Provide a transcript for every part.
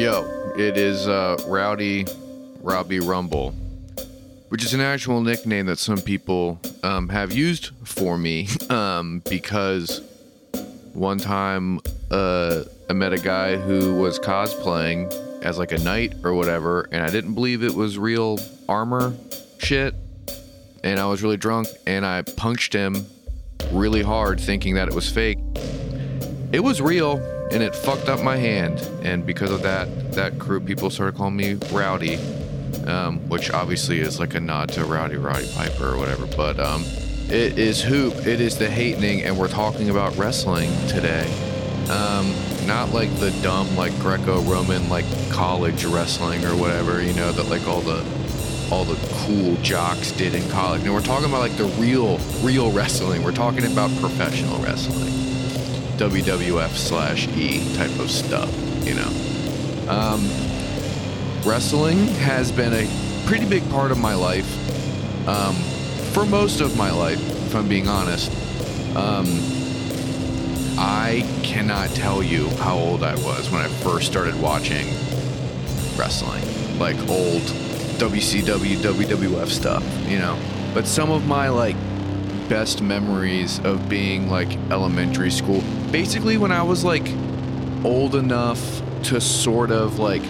Yo, it is uh, Rowdy Robbie Rumble, which is an actual nickname that some people um, have used for me um, because one time uh, I met a guy who was cosplaying as like a knight or whatever, and I didn't believe it was real armor shit. And I was really drunk, and I punched him really hard, thinking that it was fake. It was real, and it fucked up my hand. And because of that, that crew people started calling me Rowdy, um, which obviously is like a nod to Rowdy Roddy Piper or whatever. But um, it is hoop. It is the hatening, and we're talking about wrestling today. Um, not like the dumb like Greco-Roman like college wrestling or whatever, you know, that like all the all the cool jocks did in college. And we're talking about like the real real wrestling. We're talking about professional wrestling. WWF slash E type of stuff, you know. Um, wrestling has been a pretty big part of my life um, for most of my life, if I'm being honest. Um, I cannot tell you how old I was when I first started watching wrestling, like old WCW, WWF stuff, you know. But some of my like best memories of being like elementary school, basically when I was like old enough to sort of like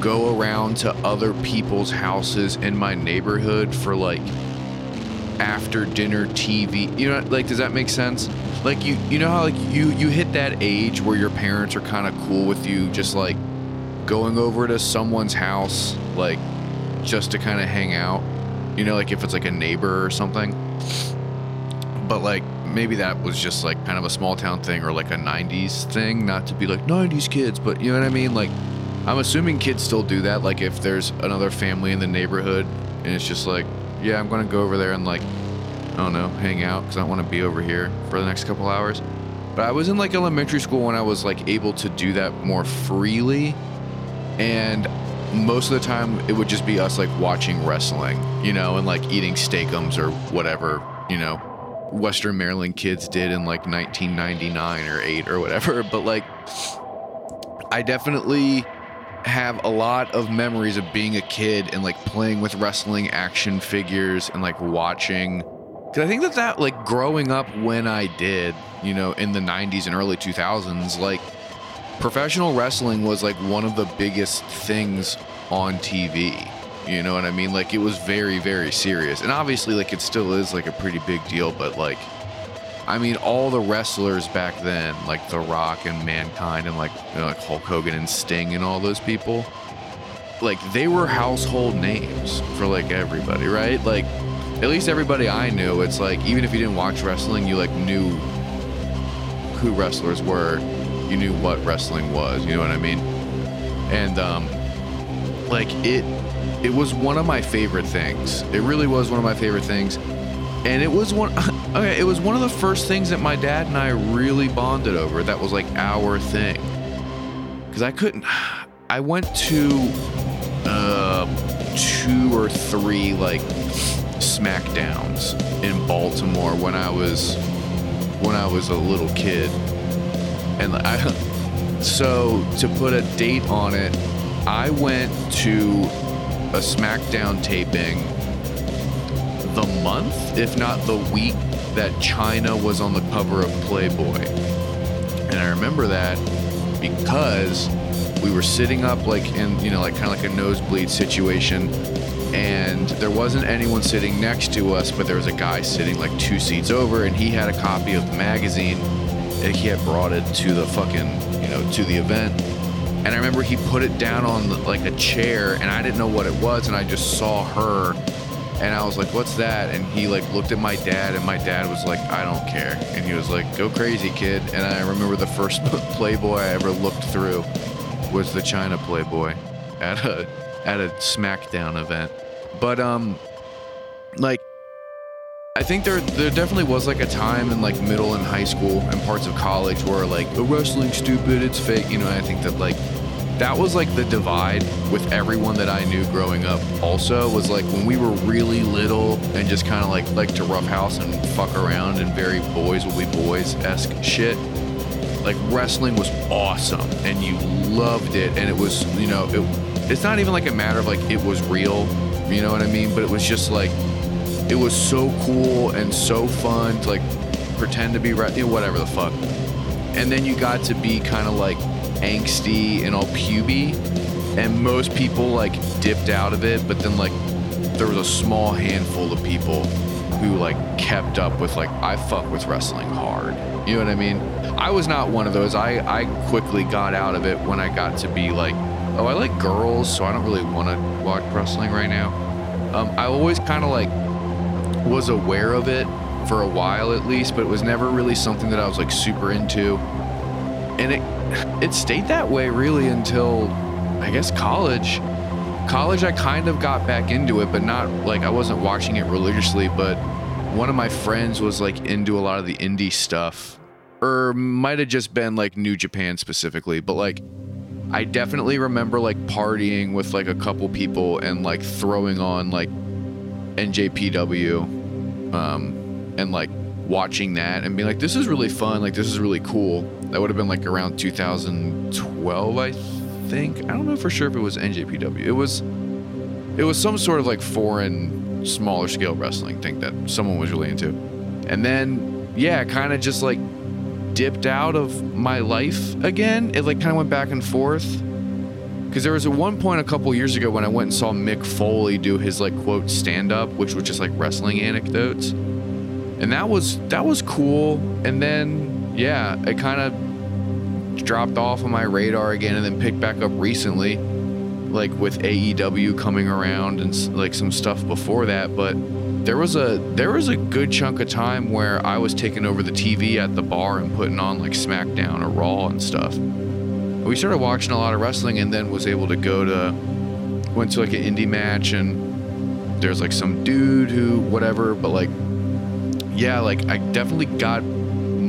go around to other people's houses in my neighborhood for like after dinner TV. You know, like does that make sense? Like you you know how like you you hit that age where your parents are kind of cool with you just like going over to someone's house like just to kind of hang out. You know, like if it's like a neighbor or something. But like maybe that was just like kind of a small town thing or like a 90s thing, not to be like 90s kids, but you know what I mean? Like I'm assuming kids still do that like if there's another family in the neighborhood and it's just like, yeah, I'm to go over there and like I don't know, hang out because I want to be over here for the next couple hours. But I was in like elementary school when I was like able to do that more freely. And most of the time it would just be us like watching wrestling, you know, and like eating Steak-umms or whatever, you know, Western Maryland kids did in like 1999 or 8 or whatever. But like, I definitely have a lot of memories of being a kid and like playing with wrestling action figures and like watching Cause I think that that like growing up when I did, you know, in the 90s and early 2000s, like professional wrestling was like one of the biggest things on TV. You know what I mean? Like it was very, very serious. And obviously, like it still is like a pretty big deal, but like, I mean, all the wrestlers back then, like The Rock and Mankind and like, you know, like Hulk Hogan and Sting and all those people, like they were household names for like everybody, right? Like, at least everybody I knew, it's like even if you didn't watch wrestling, you like knew who wrestlers were. You knew what wrestling was. You know what I mean? And um, like it, it was one of my favorite things. It really was one of my favorite things. And it was one. Okay, it was one of the first things that my dad and I really bonded over. That was like our thing. Because I couldn't. I went to uh, two or three like smackdowns in Baltimore when I was when I was a little kid. And I so to put a date on it, I went to a SmackDown taping the month, if not the week that Chyna was on the cover of Playboy. And I remember that because we were sitting up like in, you know, like kind of like a nosebleed situation and there wasn't anyone sitting next to us, but there was a guy sitting like two seats over, and he had a copy of the magazine, and he had brought it to the fucking, you know, to the event. And I remember he put it down on like a chair, and I didn't know what it was, and I just saw her, and I was like, "What's that?" And he like looked at my dad, and my dad was like, "I don't care," and he was like, "Go crazy, kid." And I remember the first Playboy I ever looked through was the Chyna Playboy at a at a SmackDown event. But um, like, I think there there definitely was like a time in like middle and high school and parts of college where like oh, wrestling's stupid, it's fake, you know. I think that like that was like the divide with everyone that I knew growing up. Also, was like when we were really little and just kind of like like to roughhouse and fuck around and very boys will be boys esque shit. like wrestling was awesome and you loved it and it was you know it, it's not even like a matter of like it was real you know what i mean but it was just like it was so cool and so fun to like pretend to be you know, whatever the fuck and then you got to be kind of like angsty and all puby and most people like dipped out of it but then like there was a small handful of people who like kept up with like I fuck with wrestling hard. You know what I mean? I was not one of those. I I quickly got out of it when I got to be like, oh, I like girls, so I don't really want to watch wrestling right now. Um, I always kind of like was aware of it for a while at least, but it was never really something that I was like super into. And it it stayed that way really until I guess college. College i kind of got back into it but not like i wasn't watching it religiously but one of my friends was like into a lot of the indie stuff. Or might have just been like new japan specifically but like i definitely remember like partying with like a couple people and like throwing on like njpw um and like watching that and being like this is really fun. Like this is really cool that would have been like around 2012 i think I don't know for sure if it was NJPW. It was it was some sort of like foreign smaller scale wrestling thing that someone was really into. And then yeah, kind of just like dipped out of my life again. It like kind of went back and forth. Cuz there was at one point a couple years ago when I went and saw Mick Foley do his like quote stand up, which was just like wrestling anecdotes. And that was that was cool. And then yeah, it kind of dropped off on my radar again and then picked back up recently like with AEW coming around and like some stuff before that but there was a there was a good chunk of time where I was taking over the TV at the bar and putting on like SmackDown or Raw and stuff. We started watching a lot of wrestling and then was able to go to went to like an indie match and there's like some dude who whatever but like yeah like I definitely got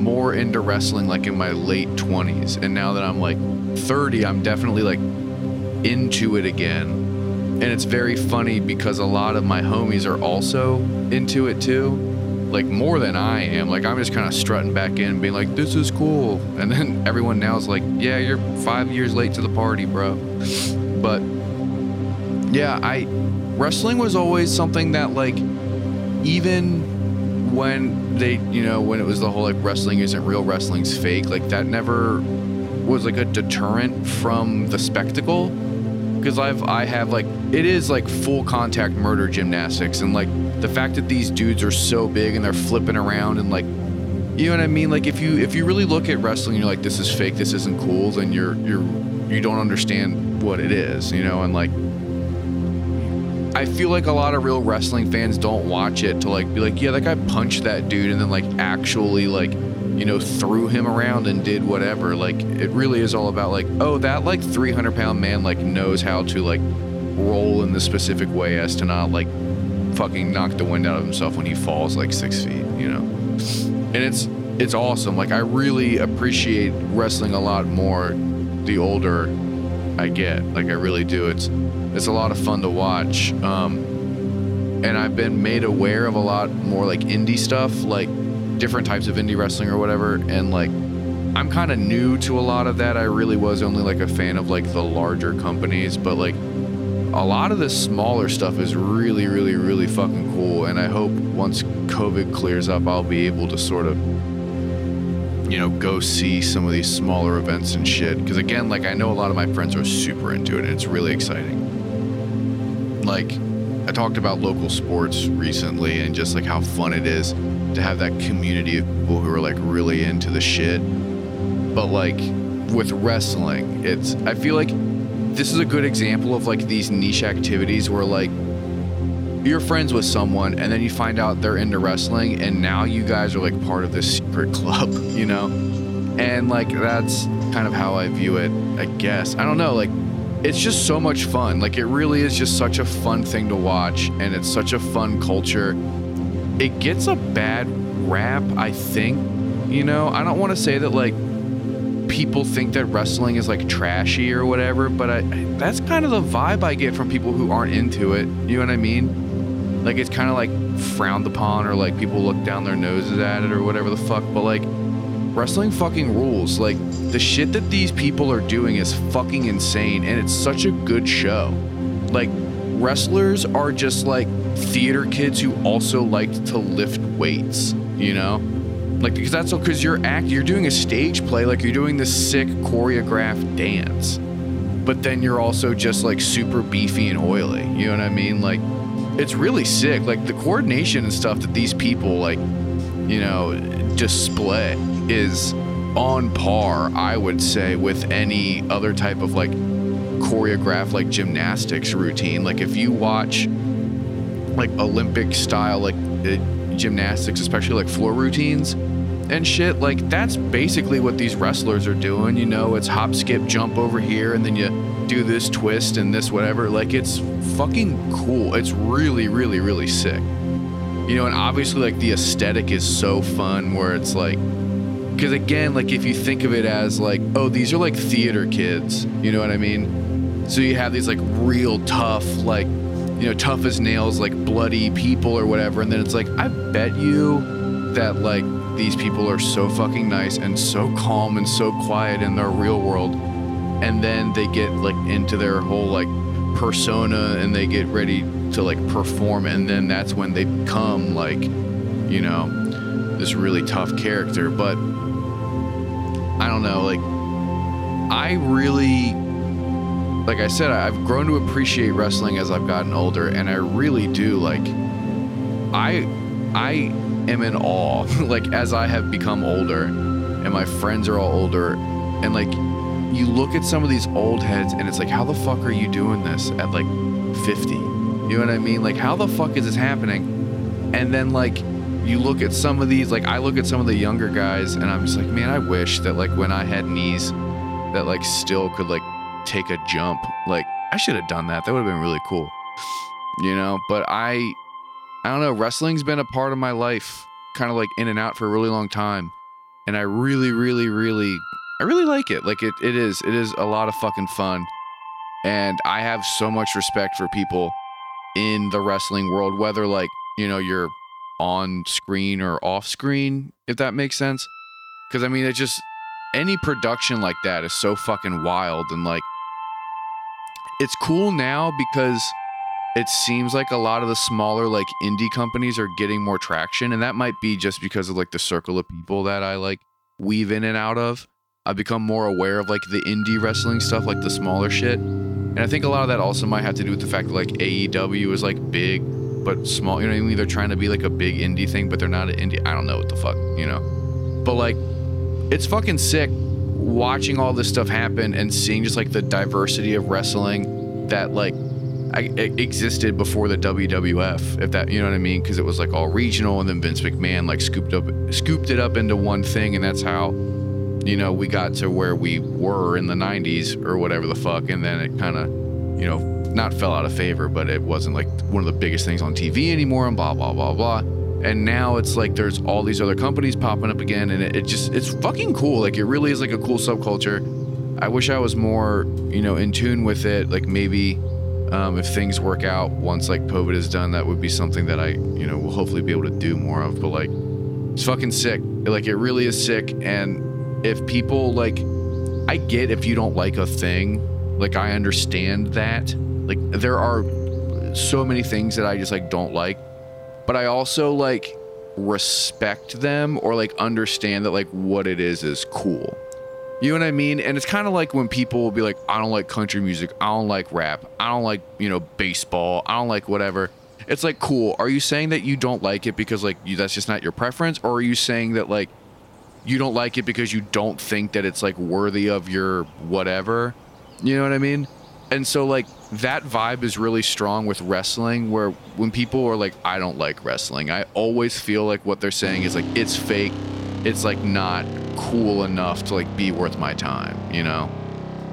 more into wrestling like in my late 20s and now that I'm like 30 I'm definitely like into it again. And it's very funny because a lot of my homies are also into it too. Like more than I am. Like I'm just kind of strutting back in being like this is cool. And then everyone now is like yeah you're 5 years late to the party bro. But yeah I wrestling was always something that like even when they, you know, when it was the whole like wrestling isn't real, wrestling's fake, like that never was like a deterrent from the spectacle. Because I've, I have like, it is like full contact murder gymnastics. And like the fact that these dudes are so big and they're flipping around and like, you know what I mean? Like if you, if you really look at wrestling, you're like, this is fake, this isn't cool, then you're, you're, you don't understand what it is, you know? And like, I feel like a lot of real wrestling fans don't watch it to like be like, yeah, that guy punched that dude and then like actually like, you know, threw him around and did whatever. Like it really is all about like, oh, that like 300 pound man like knows how to like roll in the specific way as to not like fucking knock the wind out of himself when he falls like six feet, you know? And it's it's awesome. Like I really appreciate wrestling a lot more the older I get. Like I really do. It's it's a lot of fun to watch. Um, and I've been made aware of a lot more like indie stuff, like different types of indie wrestling or whatever. And like, I'm kind of new to a lot of that. I really was only like a fan of like the larger companies, but like a lot of the smaller stuff is really, really, really fucking cool. And I hope once COVID clears up, I'll be able to sort of, you know, go see some of these smaller events and shit. Because again, like I know a lot of my friends are super into it and it's really exciting like I talked about local sports recently and just like how fun it is to have that community of people who are like really into the shit. But like with wrestling, it's I feel like this is a good example of like these niche activities where like you're friends with someone and then you find out they're into wrestling and now you guys are like part of this secret club, you know? And like that's kind of how I view it, I guess. I don't know, like it's just so much fun. Like it really is just such a fun thing to watch and it's such a fun culture. It gets a bad rap, I think. You know, I don't want to say that like people think that wrestling is like trashy or whatever, but I, that's kind of the vibe I get from people who aren't into it. You know what I mean? Like it's kind of like frowned upon or like people look down their noses at it or whatever the fuck, but like wrestling fucking rules. Like the shit that these people are doing is fucking insane and it's such a good show. Like wrestlers are just like theater kids who also like to lift weights, you know? Like because that's because you're act you're doing a stage play, like you're doing this sick choreographed dance. But then you're also just like super beefy and oily. You know what I mean? Like it's really sick. Like the coordination and stuff that these people like, you know, display is on par, I would say, with any other type of like choreographed like gymnastics routine. Like if you watch like Olympic style like uh, gymnastics, especially like floor routines and shit, like that's basically what these wrestlers are doing. You know, it's hop, skip, jump over here, and then you do this twist and this whatever. Like it's fucking cool. It's really, really, really sick. You know, and obviously like the aesthetic is so fun where it's like because again, like if you think of it as like, oh, these are like theater kids, you know what I mean? So you have these like real tough, like, you know, tough as nails, like bloody people or whatever. And then it's like, I bet you that like these people are so fucking nice and so calm and so quiet in their real world. And then they get like into their whole like persona and they get ready to like perform. And then that's when they become like, you know, this really tough character. But I don't know, like I really like I said, I've grown to appreciate wrestling as I've gotten older, and I really do like I I am in awe, like as I have become older and my friends are all older, and like you look at some of these old heads and it's like, how the fuck are you doing this at like 50? You know what I mean? Like, how the fuck is this happening? And then like you look at some of these, like I look at some of the younger guys, and I'm just like, man, I wish that like when I had knees that like still could like take a jump. Like I should have done that. That would have been really cool. You know, but I I don't know, wrestling's been a part of my life, kind of like in and out for a really long time. And I really, really, really I really like it. Like it it is. It is a lot of fucking fun. And I have so much respect for people in the wrestling world, whether like, you know, you're on screen or off screen, if that makes sense. Because I mean, it just any production like that is so fucking wild and like it's cool now because it seems like a lot of the smaller like indie companies are getting more traction and that might be just because of like the circle of people that I like weave in and out of. I've become more aware of like the indie wrestling stuff, like the smaller shit. And I think a lot of that also might have to do with the fact that like AEW is like big but small. You know what I mean? They're trying to be like a big indie thing, but they're not an indie. I don't know what the fuck, you know? But like, it's fucking sick watching all this stuff happen and seeing just like the diversity of wrestling that like I, existed before the WWF, if that you know what I mean, because it was like all regional, and then Vince McMahon like scooped up scooped it up into one thing, and that's how you know we got to where we were in the '90s or whatever the fuck, and then it kind of you know not fell out of favor, but it wasn't like one of the biggest things on TV anymore, and blah blah blah blah. And now it's like there's all these other companies popping up again, and it, it just it's fucking cool. Like it really is like a cool subculture. I wish I was more you know in tune with it. Like maybe um, if things work out once like COVID is done, that would be something that I you know will hopefully be able to do more of. But like it's fucking sick. Like it really is sick. And if people like, I get if you don't like a thing. Like I understand that like there are so many things that I just like don't like, but I also like respect them or like understand that like what it is is cool. You know what I mean? And it's kind of like when people will be like, I don't like country music, I don't like rap, I don't like, you know, baseball, I don't like whatever. It's like, cool. Are you saying that you don't like it because like you, that's just not your preference? Or are you saying that like you don't like it because you don't think that it's like worthy of your whatever? You know what I mean? And so like that vibe is really strong with wrestling where when people are like I don't like wrestling, I always feel like what they're saying is like it's fake. It's like not cool enough to like be worth my time, you know?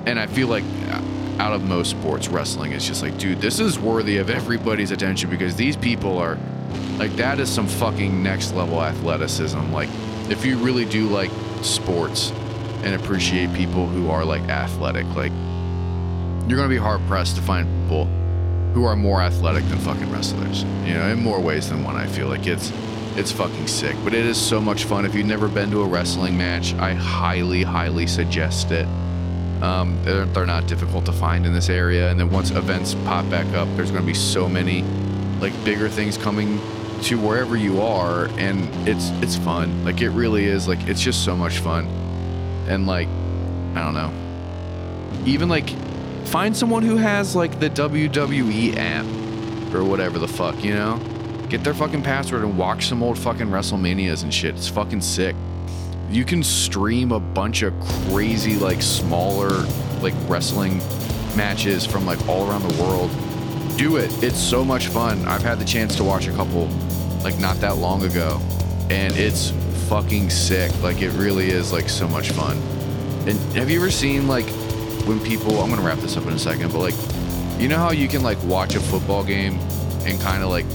And I feel like uh, out of most sports wrestling is just like dude, this is worthy of everybody's attention because these people are like that is some fucking next level athleticism. Like if you really do like sports and appreciate people who are like athletic, like you're going to be hard pressed to find people who are more athletic than fucking wrestlers. You know, in more ways than one. I feel like it's It's fucking sick, but it is so much fun. If you've never been to a wrestling match, I highly, highly suggest it. Um, they're, they're not difficult to find in this area, and then once events pop back up, there's going to be so many like bigger things coming to wherever you are, and it's it's fun. Like it really is. Like it's just so much fun, and like I don't know. Even like find someone who has like the WWE app or whatever the fuck, you know? Get their fucking password and watch some old fucking WrestleManias and shit. It's fucking sick. You can stream a bunch of crazy, like smaller, like wrestling matches from like all around the world. Do it. It's so much fun. I've had the chance to watch a couple like not that long ago, and it's fucking sick. Like it really is like so much fun. And have you ever seen like when people? I'm gonna wrap this up in a second, but like, you know how you can like watch a football game and kind of like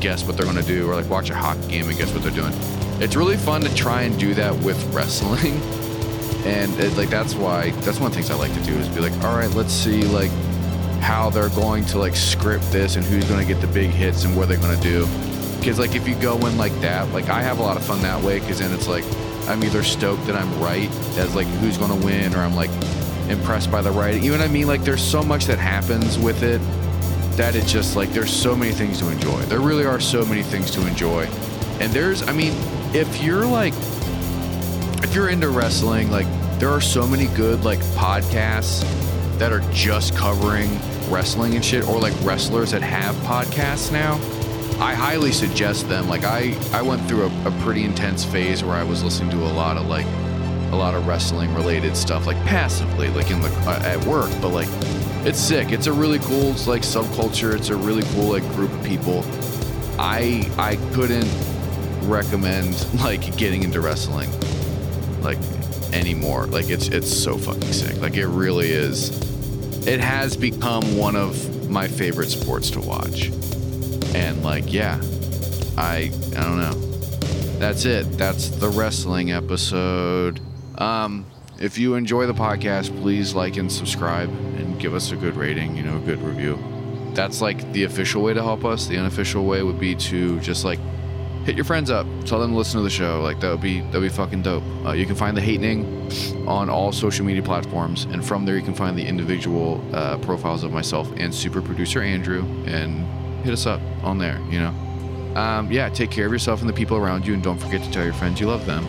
guess what they're gonna do, or like watch a hockey game and guess what they're doing. It's really fun to try and do that with wrestling, and it, like that's why that's one of the things I like to do is be like, all right, let's see like how they're going to like script this and who's gonna get the big hits and what they're gonna do. Because like if you go in like that, like I have a lot of fun that way. Because then it's like I'm either stoked that I'm right as like who's gonna win, or I'm like impressed by the writing. You know what I mean? Like there's so much that happens with it that it's just like there's so many things to enjoy. There really are so many things to enjoy. And there's I mean, if you're like if you're into wrestling, like there are so many good like podcasts that are just covering wrestling and shit or like wrestlers that have podcasts now. I highly suggest them. Like I I went through a, a pretty intense phase where I was listening to a lot of like a lot of wrestling related stuff like passively like in the uh, at work. But like it's sick. It's a really cool like subculture. It's a really cool like group of people. I i couldn't recommend like getting into wrestling like anymore. Like it's it's so fucking sick. Like it really is. It has become one of my favorite sports to watch and like yeah i i don't know that's it that's the wrestling episode um, if you enjoy the podcast, please like and subscribe and give us a good rating, you know, a good review. That's like the official way to help us. The unofficial way would be to just like hit your friends up, tell them to listen to the show. Like that would be that would be fucking dope. Uh, you can find the Hatening on all social media platforms, and from there you can find the individual uh, profiles of myself and super producer Andrew, and hit us up on there. You know, um, yeah. Take care of yourself and the people around you, and don't forget to tell your friends you love them.